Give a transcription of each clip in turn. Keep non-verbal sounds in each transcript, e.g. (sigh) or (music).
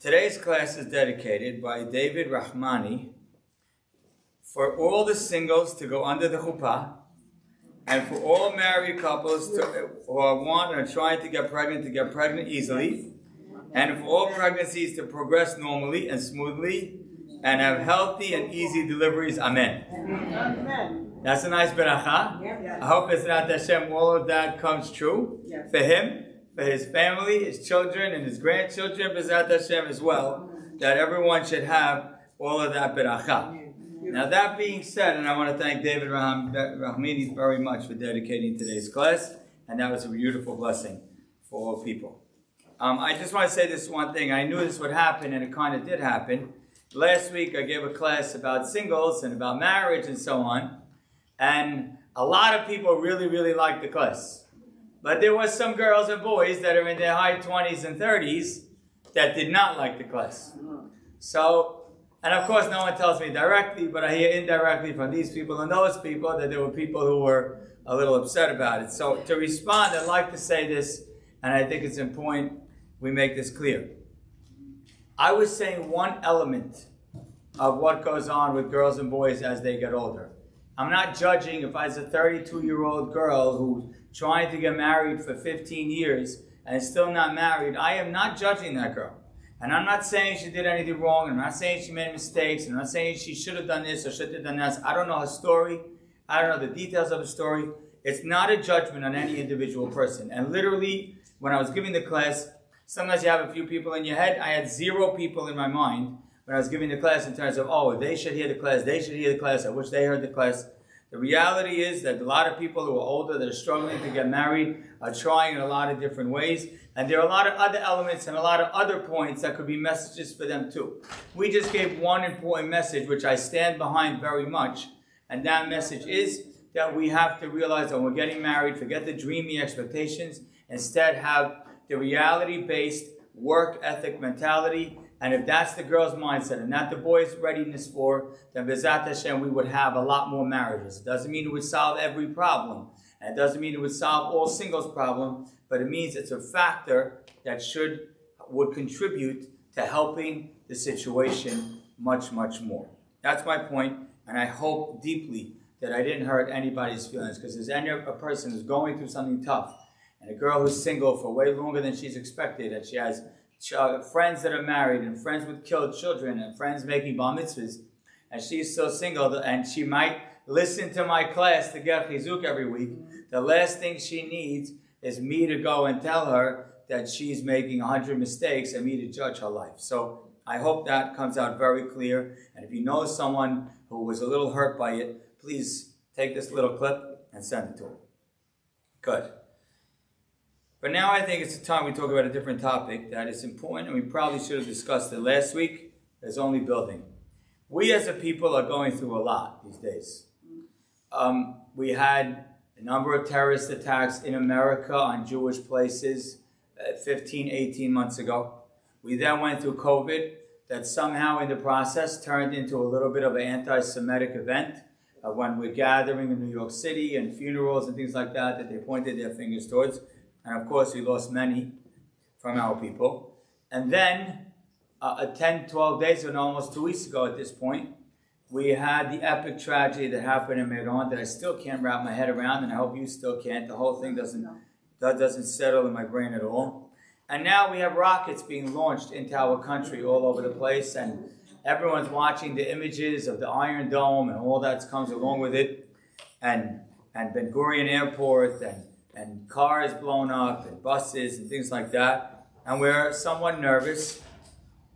Today's class is dedicated by David Rahmani for all the singles to go under the chuppah and for all married couples to, who are want or trying to get pregnant to get pregnant easily and for all pregnancies to progress normally and smoothly and have healthy and easy deliveries. Amen. Amen. That's a nice beracha. I hope it's not Hashem all of that comes true Yes. for him, for his family, his children, and his grandchildren, Bezrat Hashem as well, that everyone should have all of that beracha. Now that being said, and I want to thank David Raham, Rahmini very much for dedicating today's class, and that was a beautiful blessing for all people. Um, I just want to say this one thing. I knew this would happen, and it kind of did happen. Last week I gave a class about singles and about marriage and so on, and a lot of people really, really liked the class. But there was some girls and boys that are in their high 20s and 30s that did not like the class. So, and of course, no one tells me directly, but I hear indirectly from these people and those people that there were people who were a little upset about it. So, to respond, I'd like to say this, and I think it's important we make this clear. I was saying one element of what goes on with girls and boys as they get older. I'm not judging if I was a 32 year old girl who's trying to get married for 15 years and still not married. I am not judging that girl. And I'm not saying she did anything wrong. I'm not saying she made mistakes. I'm not saying she should have done this or should have done that. I don't know her story. I don't know the details of the story. It's not a judgment on any individual person. And literally, when I was giving the class, sometimes you have a few people in your head. I had zero people in my mind when I was giving the class in terms of, oh, they should hear the class, they should hear the class, I wish they heard the class. The reality is that a lot of people who are older that are struggling to get married are trying in a lot of different ways. And there are a lot of other elements and a lot of other points that could be messages for them too. We just gave one important message, which I stand behind very much. And that message is that we have to realize that when we're getting married, forget the dreamy expectations, instead have the reality based work ethic mentality. And if that's the girl's mindset and not the boy's readiness for, then Bezat Hashem, we would have a lot more marriages. It doesn't mean it would solve every problem. And it doesn't mean it would solve all singles problem, but it means it's a factor that should, would contribute to helping the situation much, much more. That's my point, and I hope deeply that I didn't hurt anybody's feelings, because there's any a person who's going through something tough, and a girl who's single for way longer than she's expected, and she has ch- uh, friends that are married, and friends with killed children, and friends making bar mitzvahs, and she's still single, and she might listen to my class to get chizuk every week. The last thing she needs is me to go and tell her that she's making 100 mistakes and me to judge her life. So I hope that comes out very clear. And if you know someone who was a little hurt by it, please take this little clip and send it to her. Good. But now I think it's the time we talk about a different topic that is important, and we probably should have discussed it last week. It's only building. We as a people are going through a lot these days. Um, we had a number of terrorist attacks in America on Jewish places uh, 15, 18 months ago. We then went through COVID that somehow in the process turned into a little bit of an anti Semitic event uh, when we're gathering in New York City and funerals and things like that that they pointed their fingers towards. And of course, we lost many from our people. And then, uh, 10, 12 days ago, and almost two weeks ago at this point, we had the epic tragedy that happened in Meron that I still can't wrap my head around, and I hope you still can't. The whole thing doesn't that doesn't settle in my brain at all. And now we have rockets being launched into our country all over the place, and everyone's watching the images of the Iron Dome and all that comes along with it, and and Ben Gurion Airport and and cars blown up and buses and things like that, and we're somewhat nervous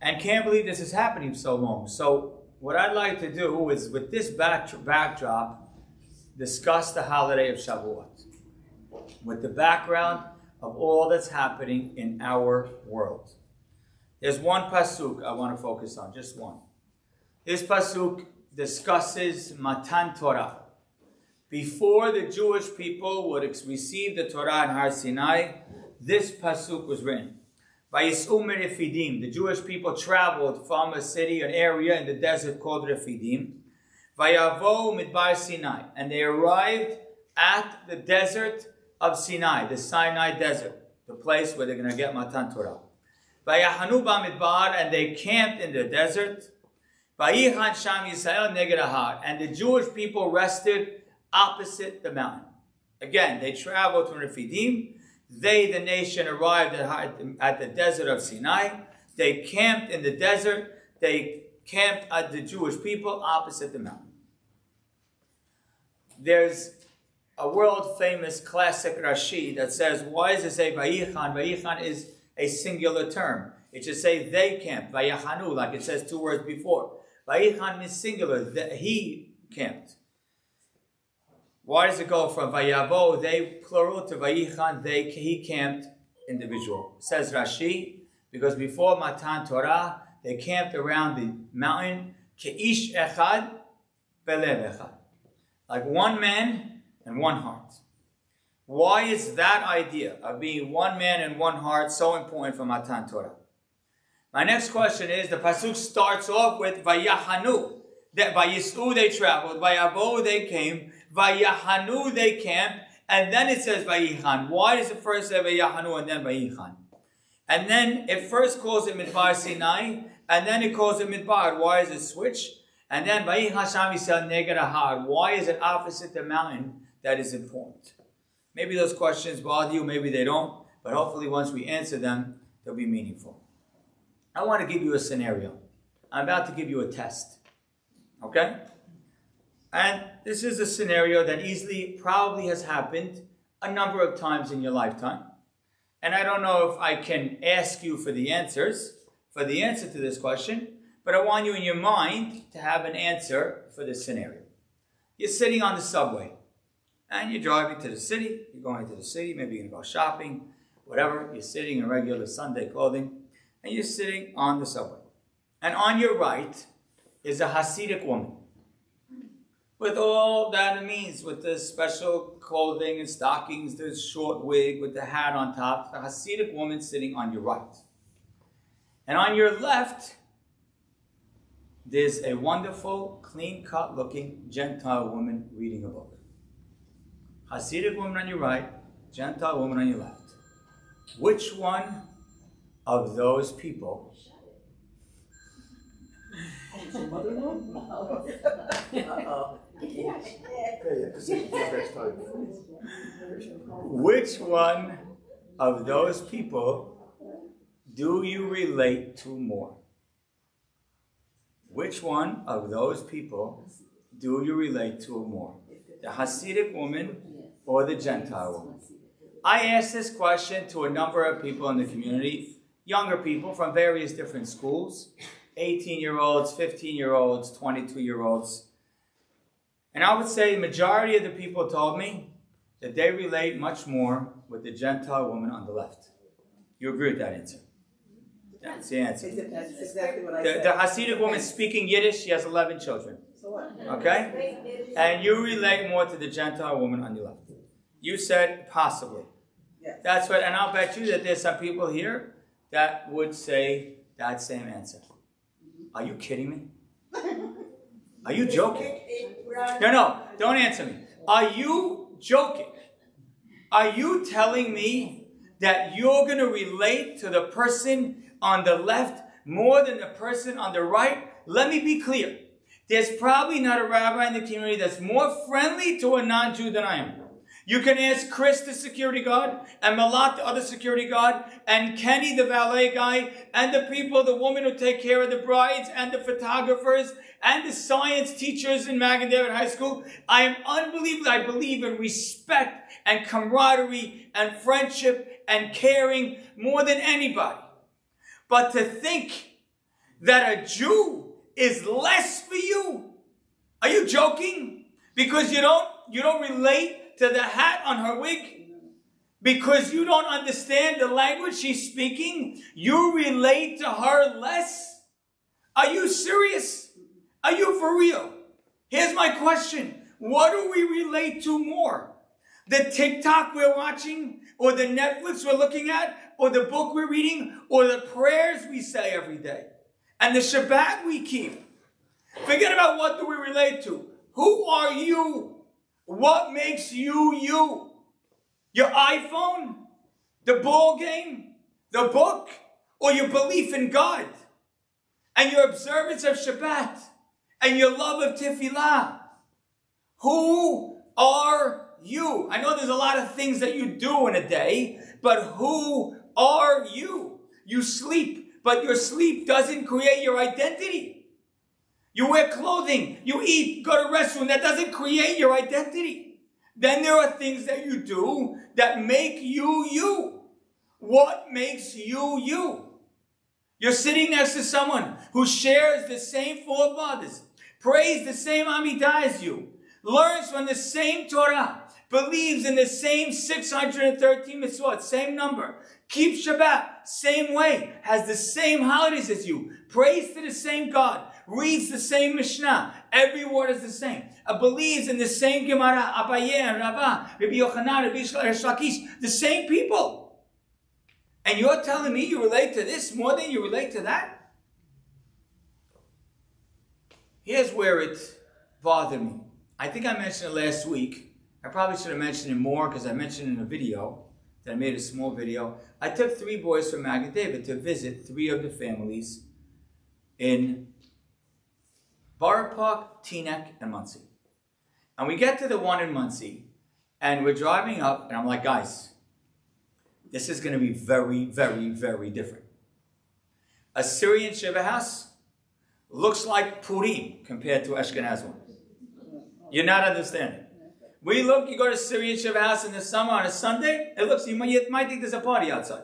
and can't believe this is happening so long. So what I'd like to do is, with this back, backdrop, discuss the holiday of Shavuot with the background of all that's happening in our world. There's one pasuk I want to focus on, just one. This pasuk discusses Matan Torah. Before the Jewish people would receive the Torah in Har Sinai, this pasuk was written. Vayis'u Refidim. The Jewish people traveled from a city, an area in the desert called Refidim. Vayavo Midbar Sinai. And they arrived at the desert of Sinai, the Sinai desert, the place where they're going to get Matan Torah. Vayahanu bamidbar, and they camped in the desert. Vayichan sham Yisrael neged and the Jewish people rested opposite the mountain. Again, they traveled from Rephidim. They, the nation, arrived at, at the desert of Sinai. They camped in the desert. They camped at the Jewish people opposite the mountain. There's a world famous classic Rashi that says, why does it say Vayichan? Vayichan is a singular term. It should say they camped, Vayachanu, like it says two words before. Vayichan means singular, the, he camped. Why does it go from Vayavo, they plural, to Vayichan, they, he camped individual? Says Rashi, because before Matan Torah, they camped around the mountain, Ke'ish Echad, Belev Echad. Like one man and one heart. Why is that idea of being one man and one heart so important for Matan Torah? My next question is the pasuk starts off with Vayahanu. That Vayisu they traveled, Vayabo they came, Vayahanu they camped, and then it says Vayichan. Why does it first say Vayahanu and then Vayichan? And then it first calls it Midbar Sinai, and then it calls it Midbar. Why is it switch? And then Vayichan Yisrael Ahad. Why is it opposite the mountain that is important? Maybe those questions bother you, maybe they don't, but hopefully once we answer them, they'll be meaningful. I want to give you a scenario. I'm about to give you a test. Okay? And this is a scenario that easily probably has happened a number of times in your lifetime. And I don't know if I can ask you for the answers, for the answer to this question, but I want you in your mind to have an answer for this scenario. You're sitting on the subway and you're driving to the city, you're going to the city, maybe you're going to go shopping, whatever. You're sitting in regular Sunday clothing and you're sitting on the subway. And on your right is a Hasidic woman with all that it means, with the special clothing and stockings, the short wig with the hat on top, the Hasidic woman sitting on your right. And on your left, there's a wonderful, clean cut looking Gentile woman reading a book. Hasidic woman on your right, Gentile woman on your left. Which one of those people (laughs) Which one of those people do you relate to more? Which one of those people do you relate to more? The Hasidic woman or the Gentile woman? I asked this question to a number of people in the community, younger people from various different schools 18 year olds, 15 year olds, 22 year olds. And I would say majority of the people told me that they relate much more with the Gentile woman on the left. You agree with that answer? That's the answer. That's exactly what I The, said. the Hasidic woman speaking Yiddish, she has 11 children. So what? Okay? And you relate more to the Gentile woman on your left. You said possibly. Yes. That's what, and I'll bet you that there's some people here that would say that same answer. Are you kidding me? (laughs) Are you joking? No, no, don't answer me. Are you joking? Are you telling me that you're going to relate to the person on the left more than the person on the right? Let me be clear. There's probably not a rabbi in the community that's more friendly to a non Jew than I am. You can ask Chris, the security guard, and Malak, the other security guard, and Kenny, the valet guy, and the people, the women who take care of the brides, and the photographers, and the science teachers in Magen David High School. I am unbelievable. I believe in respect and camaraderie and friendship and caring more than anybody. But to think that a Jew is less for you, are you joking? Because you don't you don't relate to the hat on her wig? Because you don't understand the language she's speaking? You relate to her less? Are you serious? Are you for real? Here's my question. What do we relate to more? The TikTok we're watching, or the Netflix we're looking at, or the book we're reading, or the prayers we say every day, and the Shabbat we keep? Forget about what do we relate to. Who are you? What makes you you? Your iPhone? The ball game? The book? or your belief in God and your observance of Shabbat and your love of Tefillah? Who are you? I know there's a lot of things that you do in a day, but who are you? You sleep, but your sleep doesn't create your identity. You wear clothing, you eat, go to restroom. that doesn't create your identity. Then there are things that you do that make you you. What makes you you? You're sitting next to someone who shares the same four fathers, prays the same Amidah as you, learns from the same Torah, believes in the same 613 mitzvot, same number, keeps Shabbat, same way, has the same holidays as you, prays to the same God, reads the same Mishnah, every word is the same, uh, believes in the same Gemara, Abaye and Rabbah, Rabbi Yochanan, Rabbi Shlakish, the same people. And you're telling me you relate to this more than you relate to that? Here's where it bothered me. I think I mentioned it last week. I probably should have mentioned it more because I mentioned it in a video that I made a small video. I took three boys from Magen David to visit three of the families in Borough Park, Teaneck, and Monsey. And we get to the one in Monsey, and we're driving up, and I'm like, guys, this is going to be very, very, very different. A Syrian Shiva house looks like Purim compared to Ashkenaz one. You're not understanding. We look, you go to Syrian Shiva house in the summer on a Sunday, it looks, you might, you might think there's a party outside.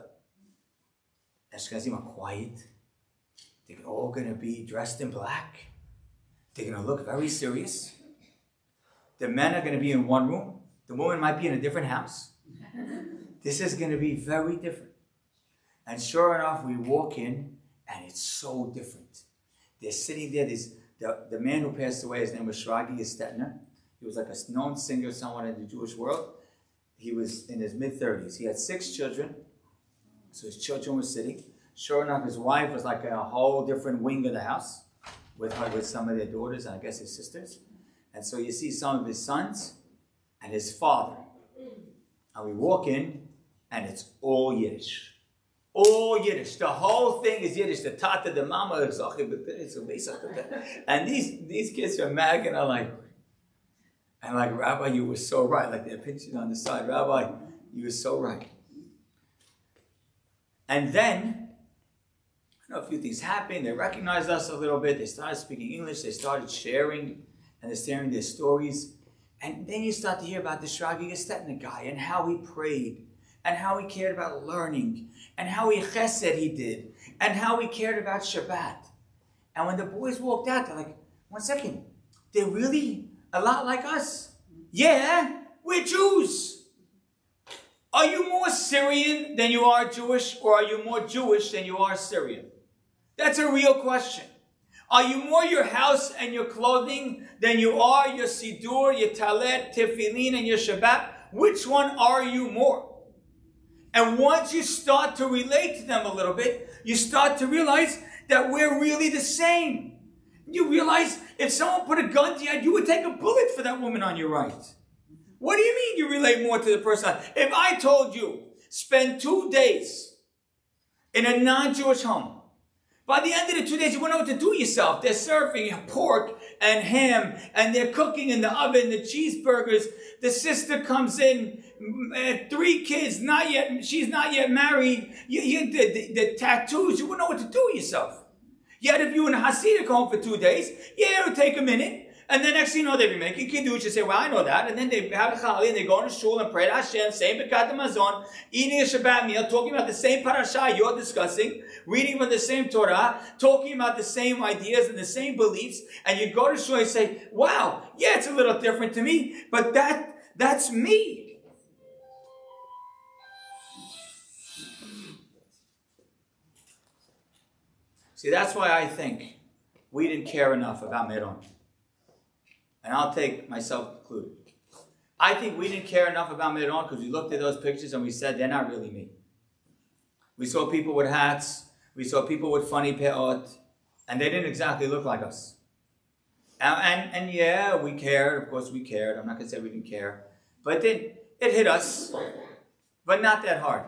Ashkenazim are quiet. They're all going to be dressed in black. They're going to look very serious. The men are going to be in one room. The woman might be in a different house. (laughs) This is going to be very different. And sure enough, we walk in, and it's so different. They're sitting there. This, the, the man who passed away, his name was Shraga Gestetner. He was like a known singer somewhere in the Jewish world. He was in his mid 30s. He had six children. So his children were sitting. Sure enough, his wife was like a whole different wing of the house with her, with some of their daughters and I guess his sisters. And so you see some of his sons and his father. And we walk in, and it's all Yiddish. All Yiddish. The whole thing is Yiddish. The tata, the mama, and these these kids from Magen are like, and like Rabbi, you were so right. Like they're pinching on the side, Rabbi, you were so right. And then, I know a few things happened. They recognized us a little bit. They started speaking English. They started sharing and they're sharing their stories. And then you start to hear about the Shraga Gestetner guy and how he prayed and how he cared about learning and how he chesed he did and how he cared about Shabbat. And when the boys walked out, they're like, one second, they're really a lot like us. Yeah, we're Jews. Are you more Syrian than you are Jewish, or are you more Jewish than you are Syrian? That's a real question. Are you more your house and your clothing than you are your Sidur, your Talit, Tefillin, and your Shabbat? Which one are you more? And once you start to relate to them a little bit, you start to realize that we're really the same. You realize if someone put a gun to your head, you would take a bullet for that woman on your right. What do you mean you relate more to the person? If I told you, spend two days in a non-Jewish home, by the end of the two days, you won't know what to do yourself. They're serving pork and ham, and they're cooking in the oven the cheeseburgers. The sister comes in, uh, three kids, not yet. She's not yet married. You, you the, the, the, tattoos. You wouldn't know what to do yourself. Yet if you were in a Hasidic home for two days, yeah, it would take a minute. And then next thing you know, they'd be making kiddush and say, well, I know that. And then they have a chali and they go to shul and pray to Hashem, same Birkat Hamazon, eating a Shabbat meal, talking about the same parasha you're discussing, reading from the same Torah, talking about the same ideas and the same beliefs. And you go to shul and say, wow, yeah, it's a little different to me, but that, that's me. See, that's why I think we didn't care enough about Meron and I'll take myself included. I think we didn't care enough about Meron because we looked at those pictures and we said they're not really me. We saw people with hats, we saw people with funny peot, and they didn't exactly look like us. And, and, and yeah, we cared. Of course, we cared. I'm not going to say we didn't care, but it it hit us, but not that hard.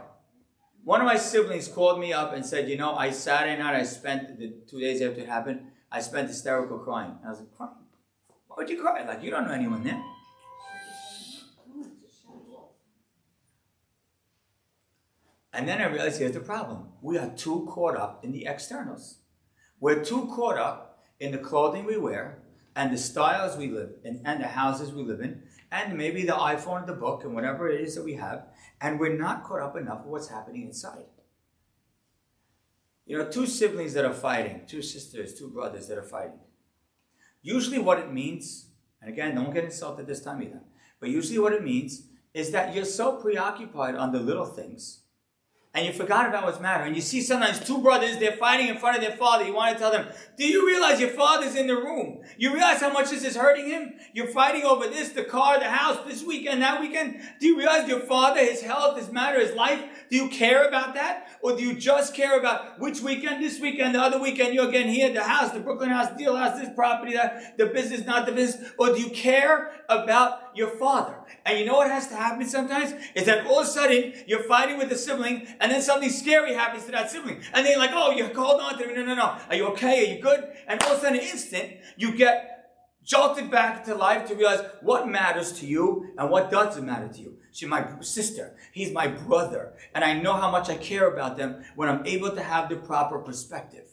One of my siblings called me up and said, You know, I Saturday night, I spent the two days after it happened, I spent hysterical crying. I was like, Crying? Why would you cry? Like, you don't know anyone there. And then I realized here's the problem. We are too caught up in the externals. We're too caught up in the clothing we wear and the styles we live in and the houses we live in and maybe the iPhone, the book, and whatever it is that we have, and we're not caught up enough with what's happening inside. You know, two siblings that are fighting, two sisters, two brothers that are fighting. Usually, what it means, and again, don't get insulted this time either, but usually what it means is that you're so preoccupied on the little things and you forgot about what's matter. And you see sometimes two brothers, they're fighting in front of their father. You want to tell them, do you realize your father's in the room? You realize how much this is hurting him? You're fighting over this, the car, the house, this weekend, that weekend. Do you realize your father, his health, his matter, his life? Do you care about that? Or do you just care about which weekend, this weekend, the other weekend, you're again here, the house, the Brooklyn house, deal house, this property, that, the business, not the business? Or do you care about your father? And you know what has to happen sometimes? Is that all of a sudden you're fighting with a sibling and then something scary happens to that sibling. And they're like, oh, you hold on to me. No, no, no. Are you okay? Are you good? And all of a sudden, an instant, you get jolted back to life to realize what matters to you and what doesn't matter to you. She's my sister. He's my brother. And I know how much I care about them when I'm able to have the proper perspective.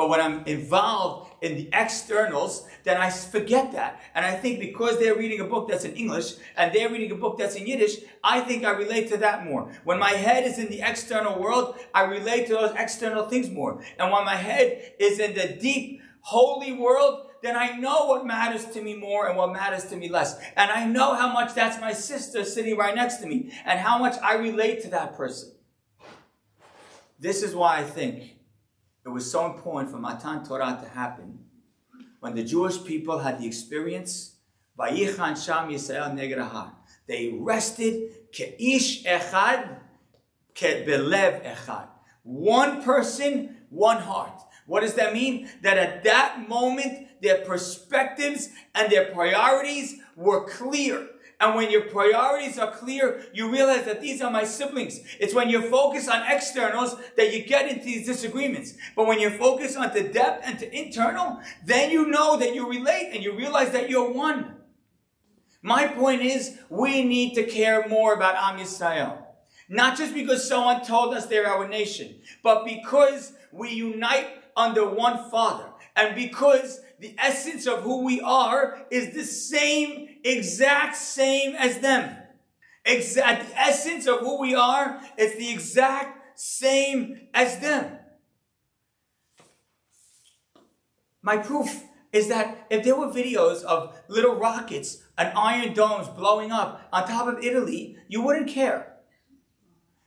But when I'm involved in the externals, then I forget that. And I think because they're reading a book that's in English and they're reading a book that's in Yiddish, I think I relate to that more. When my head is in the external world, I relate to those external things more. And when my head is in the deep, holy world, then I know what matters to me more and what matters to me less. And I know how much that's my sister sitting right next to me and how much I relate to that person. This is why I think it was so important for Matan Torah to happen when the Jewish people had the experience Yisrael. They rested Ke'ish Echad Belev Echad. One person, one heart. What does that mean? That at that moment, their perspectives and their priorities were clear. And when your priorities are clear, you realize that these are my siblings. It's when you focus on externals that you get into these disagreements. But when you focus on the depth and to internal, then you know that you relate and you realize that you're one. My point is, we need to care more about Am Yisrael. Not just because someone told us they're our nation, but because we unite under one Father. And because the essence of who we are is the same, exact same as them. Exact, the essence of who we are is the exact same as them. My proof is that if there were videos of little rockets and iron domes blowing up on top of Italy, you wouldn't care.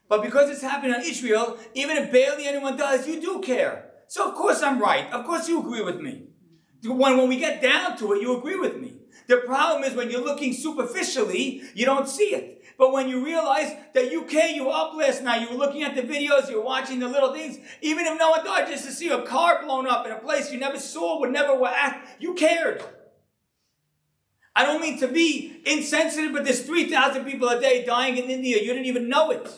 But because it's happening on Israel, even if barely anyone does, you do care. So of course I'm right. Of course you agree with me. When, when we get down to it, you agree with me. The problem is when you're looking superficially, you don't see it. But when you realize that you came, you were up last night, you were looking at the videos, you were watching the little things, even if no one thought just to see a car blown up in a place you never saw, would never were at, you cared. I don't mean to be insensitive, but there's 3,000 people a day dying in India. You didn't even know it.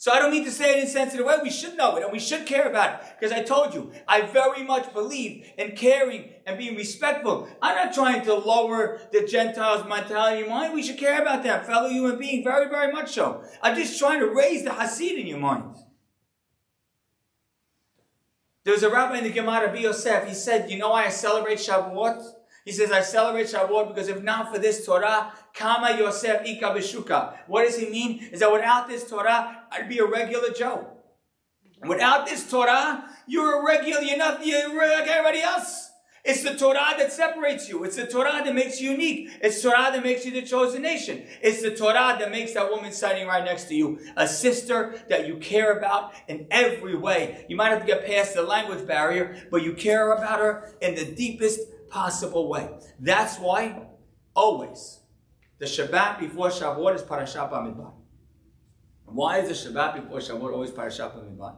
So I don't mean to say it in a sensitive way. We should know it and we should care about it. Because I told you, I very much believe in caring and being respectful. I'm not trying to lower the Gentiles' mentality in mind. We should care about that fellow human being very, very much so. I'm just trying to raise the Hasid in your mind. There was a rabbi in the Gemara, Rabbi Yosef. He said, you know why I celebrate Shavuot? He says, I celebrate Shavuot because if not for this Torah, Kama Yosef Ika Bishuka. What does he mean? Is that without this Torah, I'd be a regular Joe. Without this Torah, you're a regular, you're not you're like everybody else. It's the Torah that separates you. It's the Torah that makes you unique. It's Torah that makes you the chosen nation. It's the Torah that makes that woman standing right next to you a sister that you care about in every way. You might have to get past the language barrier, but you care about her in the deepest possible way. That's why always the Shabbat before Shavuot is Parashat Bamidbar. Why is the Shabbat before Shavuot always Parashat Bamidbar?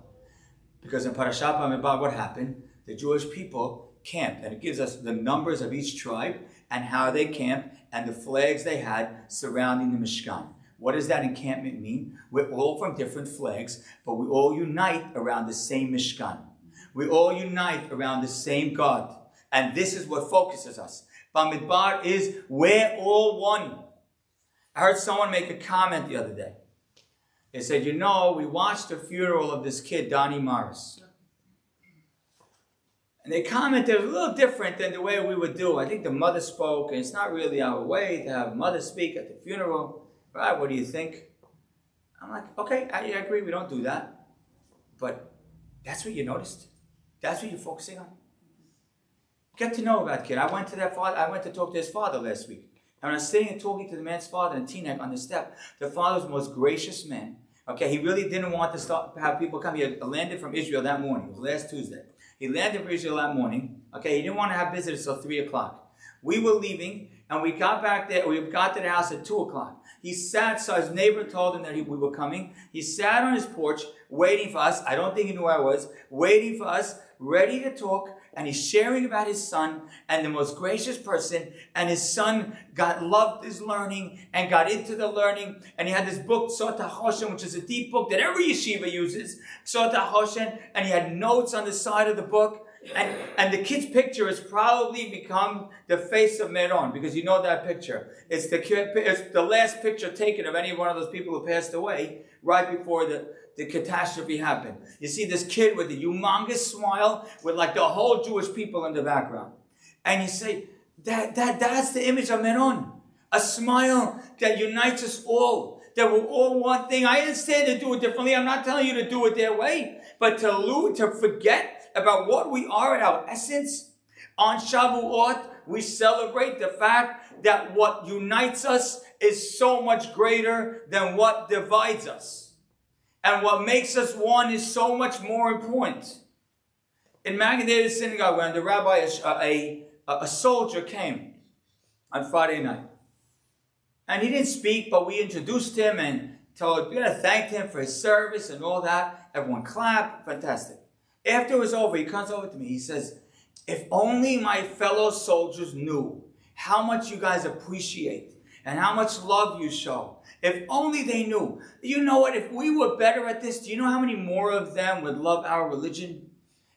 Because in Parashat Bamidbar, what happened? The Jewish people camped, and it gives us the numbers of each tribe and how they camped and the flags they had surrounding the Mishkan. What does that encampment mean? We're all from different flags, but we all unite around the same Mishkan. We all unite around the same God. And this is what focuses us. Bamidbar is we're all one. I heard someone make a comment the other day. They said, you know, we watched the funeral of this kid, Donnie Morris. And they commented a little different than the way we would do. I think the mother spoke, and it's not really our way to have mother speak at the funeral. Right? What do you think? I'm like, okay, I agree, we don't do that. But that's what you noticed. That's what you're focusing on. Get to know about kid. I went to that father, I went to talk to his father last week. And when I was sitting and talking to the man's father and Teaneck on the step, the father was the most gracious man. Okay, he really didn't want to have people come. He landed from Israel that morning. It was last Tuesday. He landed from Israel that morning. Okay, he didn't want to have visitors till 3 o'clock. We were leaving, and we got back there. We got to the house at 2 o'clock. He sat, so his neighbor told him that he, we were coming. He sat on his porch, waiting for us. I don't think he knew I was. Waiting for us, ready to talk and he's sharing about his son and the most gracious person. And his son got loved his learning and got into the learning. And he had this book Sota Hoshen which is a deep book that every yeshiva uses. Sota Hoshen and he had notes on the side of the book. And, and the kid's picture has probably become the face of Meron because you know that picture. It's the, it's the last picture taken of any one of those people who passed away right before the, the catastrophe happened. You see this kid with a humongous smile with like the whole Jewish people in the background. And you say, that, that, that's the image of Meron. A smile that unites us all. That we're all one thing. I understand to do it differently. I'm not telling you to do it their way. But to lose, to forget about what we are at our essence. On Shavuot, we celebrate the fact that what unites us is so much greater than what divides us. And what makes us one is so much more important. In Magen David Synagogue, when the rabbi, uh, a, a, a soldier came on Friday night, and he didn't speak, but we introduced him and told, we gotta thank him for his service and all that. Everyone clapped, fantastic. After it was over, he comes over to me. He says, if only my fellow soldiers knew how much you guys appreciate and how much love you show if only they knew. You know what? If we were better at this, do you know how many more of them would love our religion?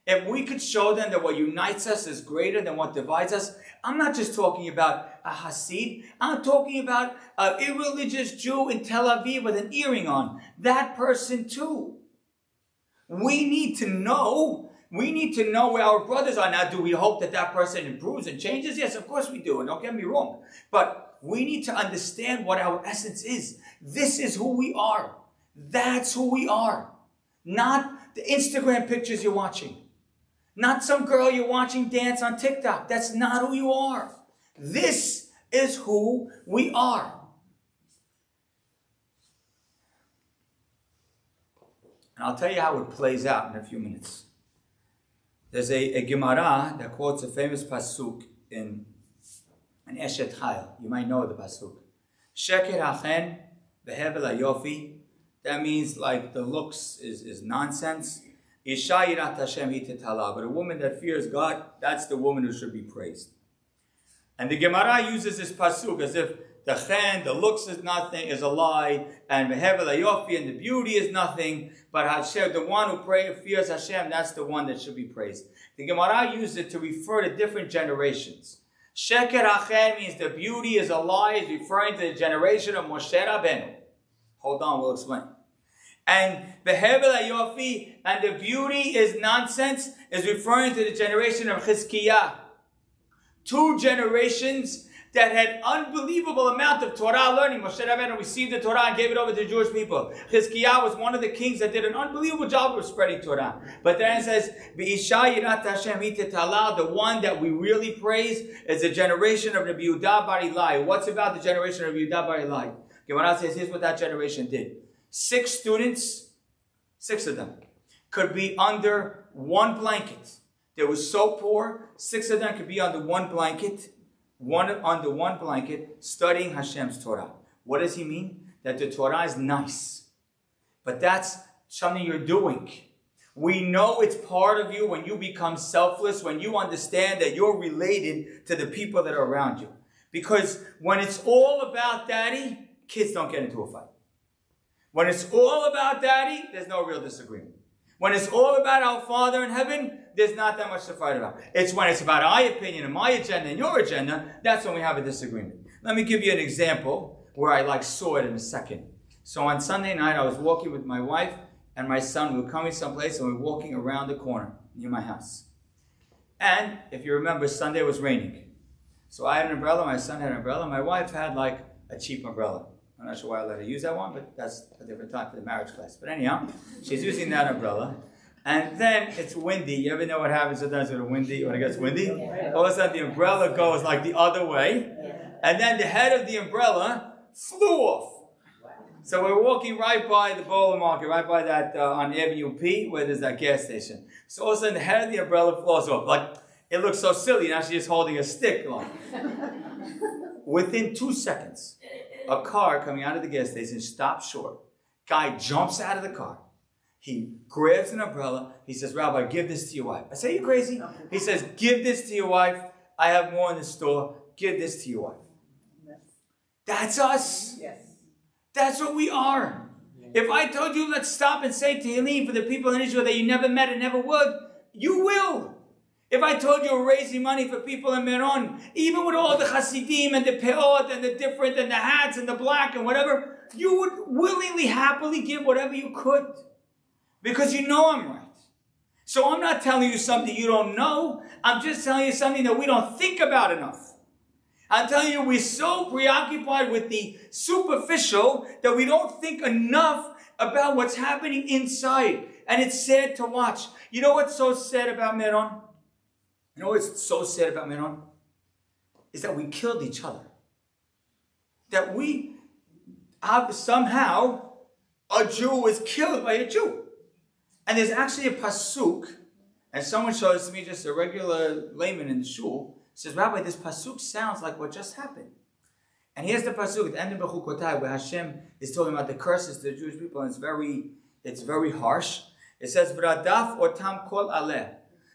If we could show them that what unites us is greater than what divides us, I'm not just talking about a Hasid. I'm talking about an irreligious Jew in Tel Aviv with an earring on. That person too. We need to know. We need to know where our brothers are. Now, do we hope that that person improves and changes? Yes, of course we do. And don't get me wrong. But we need to understand what our essence is. This is who we are. That's who we are. Not the Instagram pictures you're watching. Not some girl you're watching dance on TikTok. That's not who you are. This is who we are. And I'll tell you how it plays out in a few minutes. There's a, a Gemara that quotes a famous pasuk in an Eshet Chayil. You might know the pasuk. Sheker hachen behevel yofi. That means like the looks is, is nonsense. Isha yirat Hashem But a woman that fears God, that's the woman who should be praised. And the Gemara uses this pasuk as if the chen, the looks is nothing, is a lie, and behevel yofi, and the beauty is nothing. But Hashem, the one who pray, fears Hashem, that's the one that should be praised. The Gemara uses it to refer to different generations. Sheker Achen means the beauty is a lie, is referring to the generation of Moshe Rabbeinu. Hold on, we'll explain. And the Hevel Yofi and the beauty is nonsense is referring to the generation of Chizkiyah. Two generations that had unbelievable amount of Torah learning. Moshe Rabbeinu received the Torah and gave it over to the Jewish people. Chizkiah was one of the kings that did an unbelievable job of spreading Torah. But then it says, the one that we really praise is the generation of Rabbi Yehuda Bar. What's about the generation of Yehuda Bar Ilai? Gemara says, here's what that generation did. Six students, six of them, could be under one blanket. They were so poor, six of them could be under one blanket one under one blanket, studying Hashem's Torah. What does he mean? That the Torah is nice. But that's something you're doing. We know it's part of you when you become selfless, when you understand that you're related to the people that are around you. Because when it's all about daddy, kids don't get into a fight. When it's all about daddy, there's no real disagreement. When it's all about our Father in heaven, there's not that much to fight about. It's when it's about my opinion and my agenda and your agenda, that's when we have a disagreement. Let me give you an example where I like saw it in a second. So on Sunday night, I was walking with my wife and my son. We were coming someplace and we were walking around the corner near my house. And if you remember, Sunday was raining. So I had an umbrella, my son had an umbrella, my wife had like a cheap umbrella. I'm not sure why I let her use that one, but that's a different time for the marriage class. But anyhow, she's using that umbrella. And then it's windy. You ever know what happens sometimes when it's windy, when it gets windy? All of a sudden the umbrella goes like the other way. And then the head of the umbrella flew off. So we're walking right by the bowler market, right by that uh, on Avenue P, where there's that gas station. So all of a sudden the head of the umbrella falls off. Like it looks so silly. Now she's just holding a stick. Like. (laughs) Within two seconds, a car coming out of the gas station stops short. Guy jumps out of the car. He grabs an umbrella. He says, Rabbi, give this to your wife. I say, you crazy? He says, give this to your wife. I have more in the store. Give this to your wife. That's us. Yes. That's what we are. If I told you, let's stop and say to Tehillim for the people in Israel that you never met and never would, you will. If I told you we're raising money for people in Meron, even with all the Hasidim and the Peot and the different and the hats and the black and whatever, you would willingly, happily give whatever you could. Because you know I'm right. So I'm not telling you something you don't know. I'm just telling you something that we don't think about enough. I'm telling you, we're so preoccupied with the superficial that we don't think enough about what's happening inside. And it's sad to watch. You know what's so sad about Meron? You know what's so sad about Meron? Is that we killed each other. That we have somehow a Jew was killed by a Jew. And there's actually a pasuk, and someone showed this to me, just a regular layman in the shul, says, Rabbi, this pasuk sounds like what just happened. And here's the pasuk the end of Bechukotai, where Hashem is talking about the curses to the Jewish people, and it's very, it's very harsh. It says, V'radaf otam kol aleh.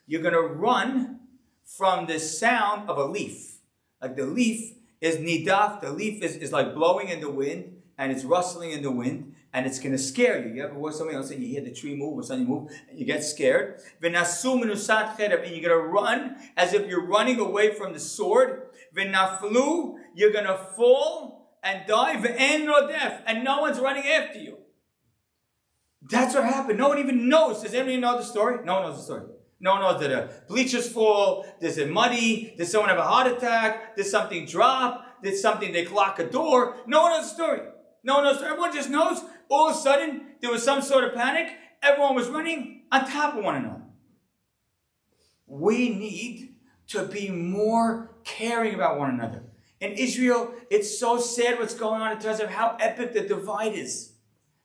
You're going to run from the sound of a leaf. Like the leaf is nidaf, the leaf is, is like blowing in the wind, and it's rustling in the wind and it's going to scare you. You ever watch something else and you hear the tree move or something move and you get scared? And you're going to run as if you're running away from the sword. You're going to fall and die. death, And no one's running after you. That's what happened. No one even knows. Does anybody know the story? No one knows the story. No knows that a bleachers fall. Does it muddy? Did someone have a heart attack? Did something drop? Did something, they lock a door? No one knows the story. No one knows. Everyone just knows all of a sudden there was some sort of panic. Everyone was running on top of one another. We need to be more caring about one another. In Israel, it's so sad what's going on in terms of how epic the divide is.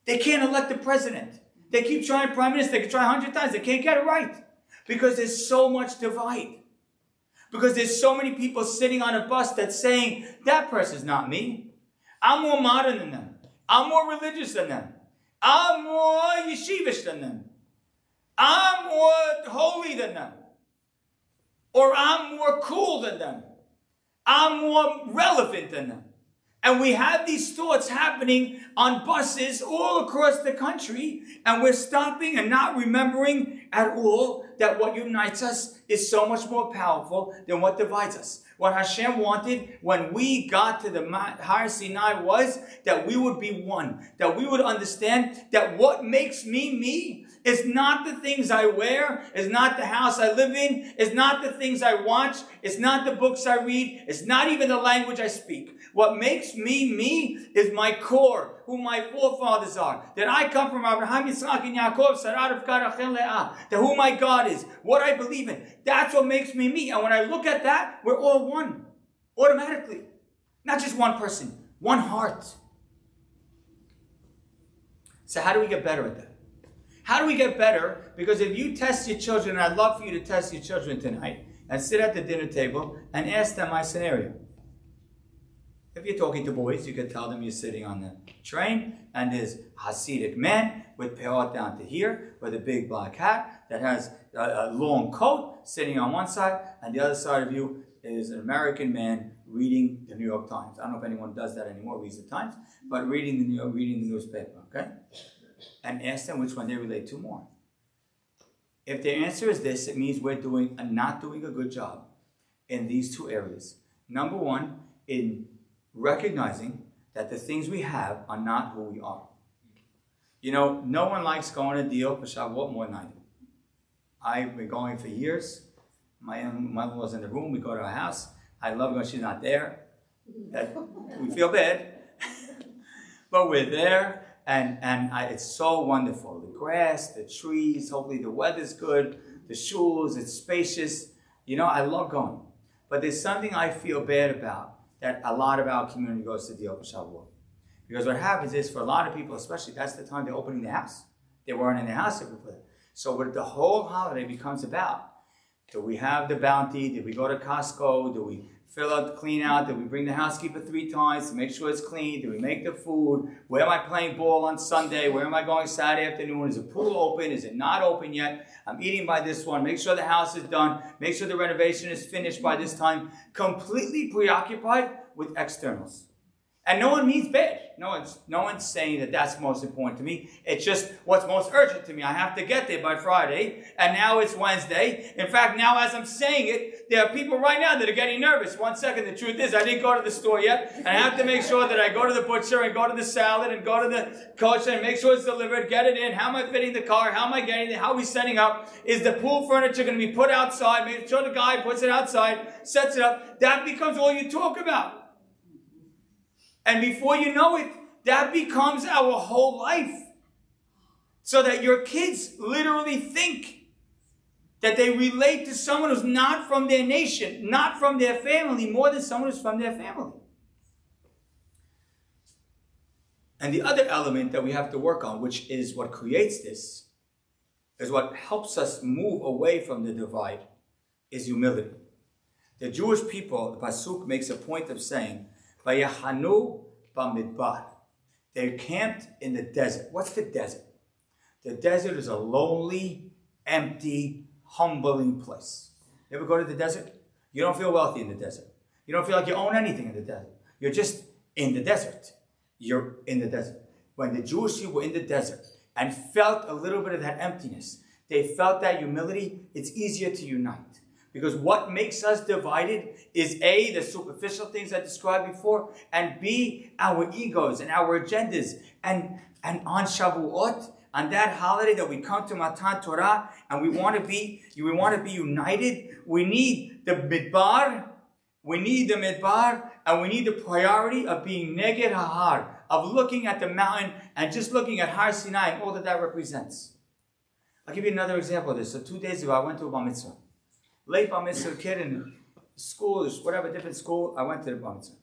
They can't elect the president. They keep trying prime minister. They can try a hundred times. They can't get it right because there's so much divide. Because there's so many people sitting on a bus that's saying, that person's not me. I'm more modern than them. I'm more religious than them. I'm more yeshivish than them. I'm more holy than them. Or I'm more cool than them. I'm more relevant than them. And we have these thoughts happening on buses all across the country, and we're stopping and not remembering at all that what unites us is so much more powerful than what divides us. What Hashem wanted when we got to the Har Sinai was that we would be one, that we would understand that what makes me me is not the things I wear, is not the house I live in, is not the things I watch, it's not the books I read, it's not even the language I speak. What makes me me is my core, who my forefathers are. That I come from Abraham, Yitzchak, and Yaakov, Sarah, Rivka, Rachel, Leah, That who my God is, what I believe in. That's what makes me me. And when I look at that, we're all one. Automatically. Not just one person, one heart. So how do we get better at that? How do we get better? Because if you test your children, and I'd love for you to test your children tonight, and sit at the dinner table and ask them my scenario. If you're talking to boys, you can tell them you're sitting on the train and there's a Hasidic man with peot down to here with a big black hat that has a, a long coat sitting on one side and the other side of you is an American man reading the New York Times. I don't know if anyone does that anymore, reads the Times, but reading the New York, reading the newspaper, okay? And ask them which one they relate to more. If their answer is this, it means we're doing not doing a good job in these two areas. Number one, in recognizing that the things we have are not who we are. You know, no one likes going to Deal for Shavuot more than I do. I've been going for years. My mother was in the room. We go to her house. I love when she's not there. That, we feel bad. (laughs) but we're there, and, and I, it's so wonderful. The grass, the trees, hopefully the weather's good, the shoes, it's spacious. You know, I love going. But there's something I feel bad about that a lot of our community goes to Deal with Shavuot. Because what happens is for a lot of people, especially that's the time they're opening the house. They weren't in the house before. So what the whole holiday becomes about, do we have the bounty? Do we go to Costco? Do we fill out, the clean out? Did we bring the housekeeper three times to make sure it's clean? Did we make the food? Where am I playing ball on Sunday? Where am I going Saturday afternoon? Is the pool open? Is it not open yet? I'm eating by this one. Make sure the house is done. Make sure the renovation is finished by this time. Completely preoccupied with externals. And no one means bad. No one's, no one's saying that that's most important to me. It's just what's most urgent to me. I have to get there by Friday, and now it's Wednesday. In fact, now as I'm saying it, there are people right now that are getting nervous. One second, the truth is, I didn't go to the store yet, and I have to make sure that I go to the butcher and go to the salad and go to the kosher and make sure it's delivered, get it in. How am I fitting the car? How am I getting it? How are we setting up? Is the pool furniture going to be put outside? Make sure the guy puts it outside, sets it up. That becomes all you talk about. And before you know it, that becomes our whole life. So that your kids literally think that they relate to someone who's not from their nation, not from their family, more than someone who's from their family. And the other element that we have to work on, which is what creates this, is what helps us move away from the divide, is humility. The Jewish people, the Pasuk makes a point of saying Vayachanu bamidbar. They camped in the desert. What's the desert? The desert is a lonely, empty, humbling place. You ever go to the desert? You don't feel wealthy in the desert. You don't feel like you own anything in the desert. You're just in the desert. You're in the desert. When the Jewish people were in the desert and felt a little bit of that emptiness, they felt that humility, it's easier to unite. Because what makes us divided is A, the superficial things I described before, and B, our egos and our agendas. And, and on Shavuot, on that holiday that we come to Matan Torah, and we want to be, we want to be united, we need the midbar, we need the midbar, and we need the priority of being neged hahar, of looking at the mountain and just looking at Har Sinai and all that that represents. I'll give you another example of this. So two days ago, I went to a bar mitzvah late bar mitzvah kid in school, whatever, different school, I went to the bar mitzvah.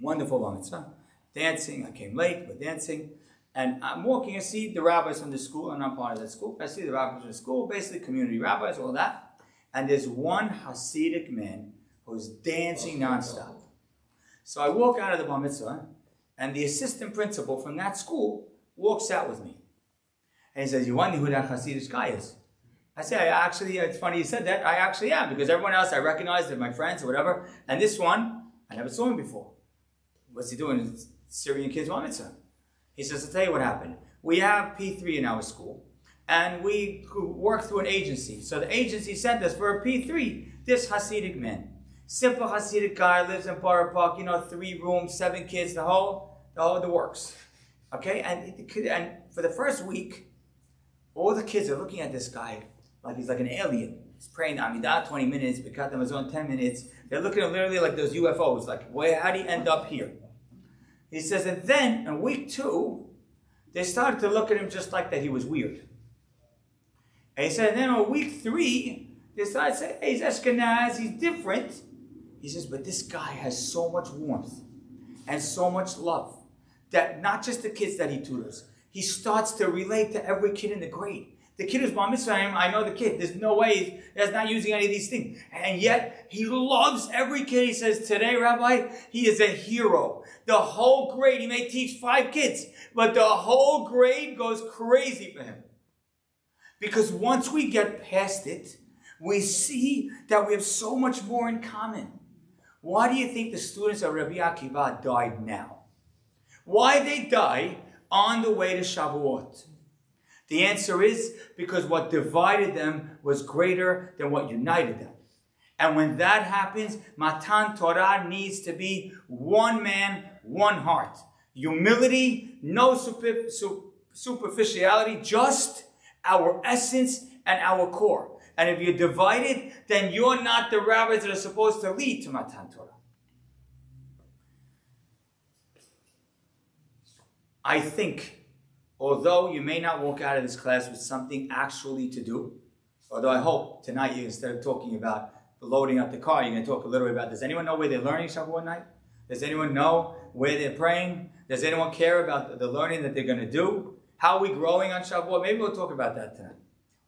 Wonderful bar mitzvah. Dancing, I came late, but dancing. And I'm walking, I see the rabbis from the school, I'm not part of that school. I see the rabbis from the school, basically community rabbis, all that. And there's one Hasidic man who's dancing nonstop. So I walk out of the bar mitzvah, and the assistant principal from that school walks out with me. And he says, You wonder who that Hasidic guy is? I say, I actually, it's funny you said that. I actually am, because everyone else I recognize, they're my friends or whatever. And this one, I never saw him before. What's he doing? Syrian kids bar mitzvah. He says, I'll tell you what happened. We have P3 in our school, and we work through an agency. So the agency sent us for a P3, this Hasidic man. Simple Hasidic guy, lives in Borough Park, you know, three rooms, seven kids, the whole, the whole, the works. Okay, and, and for the first week, all the kids are looking at this guy like he's like an alien. He's praying Amidah 20 minutes, Birkat Hamazon 10 minutes. They're looking at literally like those UFOs, like, where, how do you end up here? He says, and then in week two, they started to look at him just like that he was weird. And he said, and then on week three, they started to say, hey, he's Ashkenaz, he's different. He says, but this guy has so much warmth and so much love that not just the kids that he tutors, he starts to relate to every kid in the grade. The kid is bar mitzvah. I know the kid. There's no way he's not using any of these things. And yet, he loves every kid. He says, today, Rabbi, he is a hero. The whole grade, he may teach five kids, but the whole grade goes crazy for him. Because once we get past it, we see that we have so much more in common. Why do you think the students of Rabbi Akiva died now? Why they die on the way to Shavuot? The answer is because what divided them was greater than what united them. And when that happens, Matan Torah needs to be one man, one heart. Humility, no super, superficiality, just our essence and our core. And if you're divided, then you're not the rabbis that are supposed to lead to Matan Torah. I think, although you may not walk out of this class with something actually to do, although I hope tonight you, instead of talking about loading up the car, you're going to talk a little bit about, does anyone know where they're learning Shavuot night? Does anyone know where they're praying? Does anyone care about the learning that they're going to do? How are we growing on Shavuot? Maybe we'll talk about that tonight.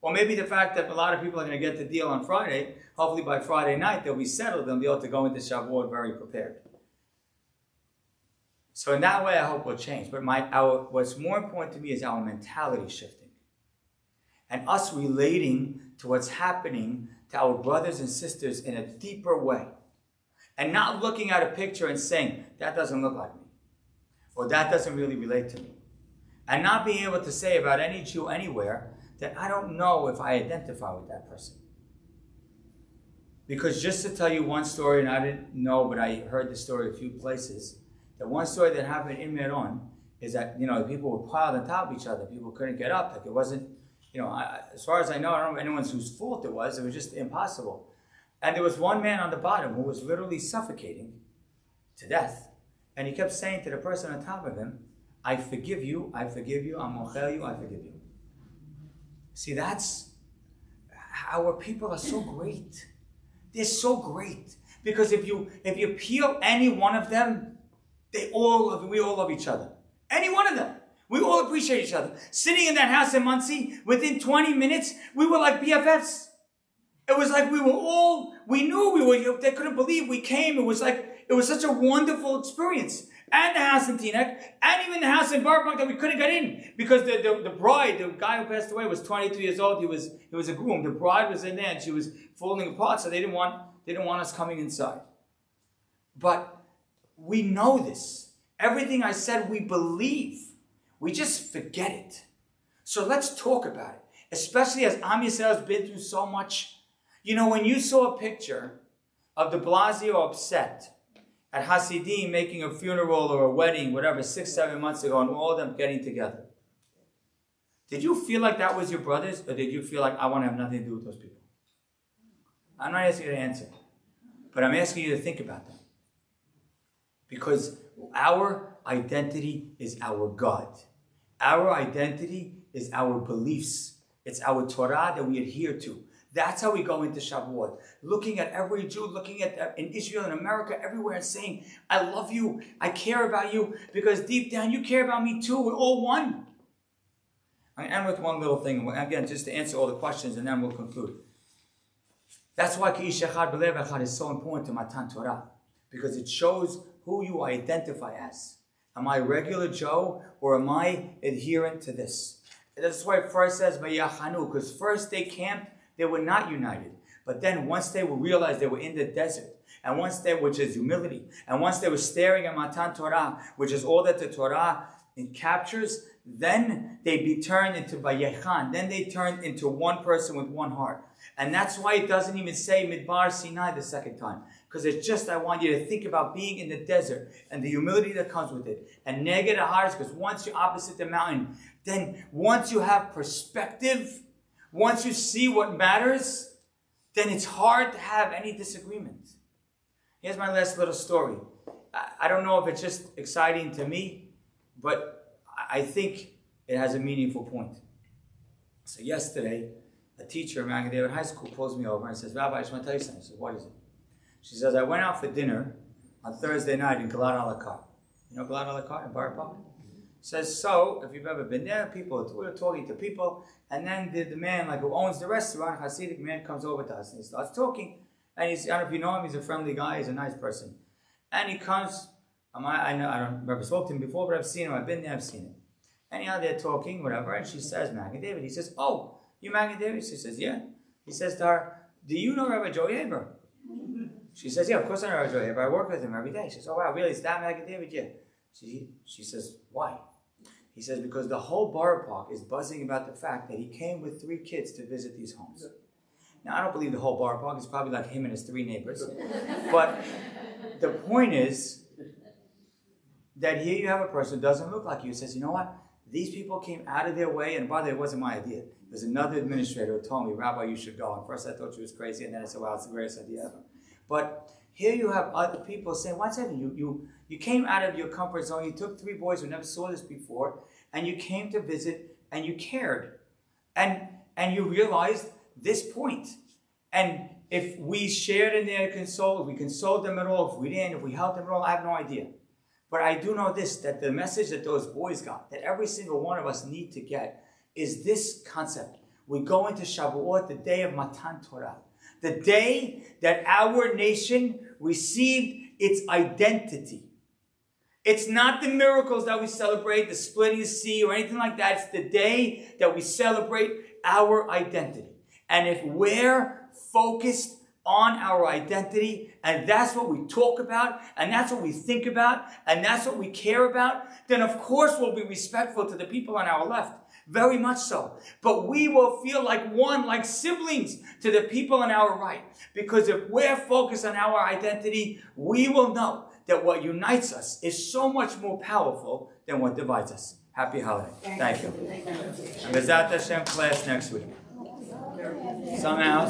Or maybe the fact that a lot of people are going to get the Deal on Friday. Hopefully by Friday night they'll be settled. They'll be able to go into Shavuot very prepared. So in that way, I hope we'll change. But my, our, what's more important to me is our mentality shifting. And us relating to what's happening to our brothers and sisters in a deeper way. And not looking at a picture and saying, that doesn't look like me. Or that doesn't really relate to me. And not being able to say about any Jew anywhere that I don't know if I identify with that person. Because just to tell you one story, and I didn't know, but I heard the story a few places, the one story that happened in Meron is that, you know, people were piled on top of each other. People couldn't get up. Like it wasn't, you know, I, as far as I know, I don't know anyone whose fault it was. It was just impossible. And there was one man on the bottom who was literally suffocating to death. And he kept saying to the person on top of him, I forgive you, I forgive you, I'm mochel you, I forgive you. See, that's our people are so great. They're so great. Because if you if you peel any one of them, they all love, we all love each other. Any one of them. We all appreciate each other. Sitting in that house in Monsey, within 20 minutes, we were like BFFs. It was like we were all, we knew we were, they couldn't believe we came. It was like, it was such a wonderful experience. And the house in Teaneck, and even the house in Park that we couldn't get in because the, the, the, bride, the guy who passed away was 22 years old. He was, he was a groom. The bride was in there and she was falling apart. So they didn't want, they didn't want us coming inside. But we know this. Everything I said, we believe. We just forget it. So let's talk about it. Especially as Am Yisrael has been through so much. You know, when you saw a picture of de Blasio upset at Hasidim making a funeral or a wedding, whatever, six, seven months ago, and all of them getting together. Did you feel like that was your brothers, or did you feel like I want to have nothing to do with those people? I'm not asking you to answer, but I'm asking you to think about that. Because our identity is our God. Our identity is our beliefs. It's our Torah that we adhere to. That's how we go into Shavuot. Looking at every Jew, looking at uh, in Israel and America, everywhere, and saying, I love you, I care about you, because deep down you care about me too. We're all one. I end with one little thing, again, just to answer all the questions, and then we'll conclude. That's why Ki'ish Echad is so important to Matan Torah, because it shows who you identify as. Am I regular Joe or am I adherent to this? That's why first says Vayachanu, because first they camped, they were not united. But then once they were realized they were in the desert, and once they, which is humility, and once they were staring at Matan Torah, which is all that the Torah captures, then they be turned into Vayechan. Then they turned into one person with one heart. And that's why it doesn't even say Midbar Sinai the second time. Because it's just, I want you to think about being in the desert and the humility that comes with it. And neged hahar, because once you're opposite the mountain, then once you have perspective, once you see what matters, then it's hard to have any disagreement. Here's my last little story. I don't know if it's just exciting to me, but I think it has a meaningful point. So yesterday, a teacher at David High School pulls me over and says, Rabbi, I just want to tell you something. I said, what is it? She says, I went out for dinner on Thursday night in Gilad a. You know Gilad a in Borough Park? Says, so, if you've ever been there, people, we were talking to people, and then the, the man, like, who owns the restaurant, Hasidic man, comes over to us, and he starts talking, and he's, I don't know if you know him, he's a friendly guy, he's a nice person. And he comes, um, I, I, know, I don't remember spoke to him before, but I've seen him, I've been there, I've seen him. Anyhow, they're talking, whatever, and she says, Magen David. He says, oh, you Magen David? She says, yeah. He says to her, do you know Rabbi Joey Haber? She says, yeah, of course I know but I work with him every day. She says, oh wow, really? Is that Magen David? Yeah. She, she says, why? He says, because the whole Borough Park is buzzing about the fact that he came with three kids to visit these homes. Now, I don't believe the whole Borough Park is probably like him and his three neighbors. (laughs) But the point is that here you have a person who doesn't look like you, He says, you know what? These people came out of their way, and by the way, it wasn't my idea. There's another administrator who told me, Rabbi, you should go. And first I thought she was crazy, and then I said, wow, it's the greatest idea ever. But here you have other people saying, one second, you, you, you came out of your comfort zone, you took three boys who never saw this before, and you came to visit, and you cared. And, and you realized this point. And if we shared in their console, if we consoled them at all, if we didn't, if we helped them at all, I have no idea. But I do know this that the message that those boys got, that every single one of us need to get, is this concept. We go into Shavuot, the day of Matan Torah, the day that our nation received its identity. It's not the miracles that we celebrate, the splitting of the sea or anything like that. It's the day that we celebrate our identity. And if we're focused on our identity, and that's what we talk about, and that's what we think about, and that's what we care about, then of course we'll be respectful to the people on our left. Very much so. But we will feel like one, like siblings to the people on our right. Because if we're focused on our identity, we will know that what unites us is so much more powerful than what divides us. Happy holiday. Thank you. And B'ezrat Hashem class next week. Somehow.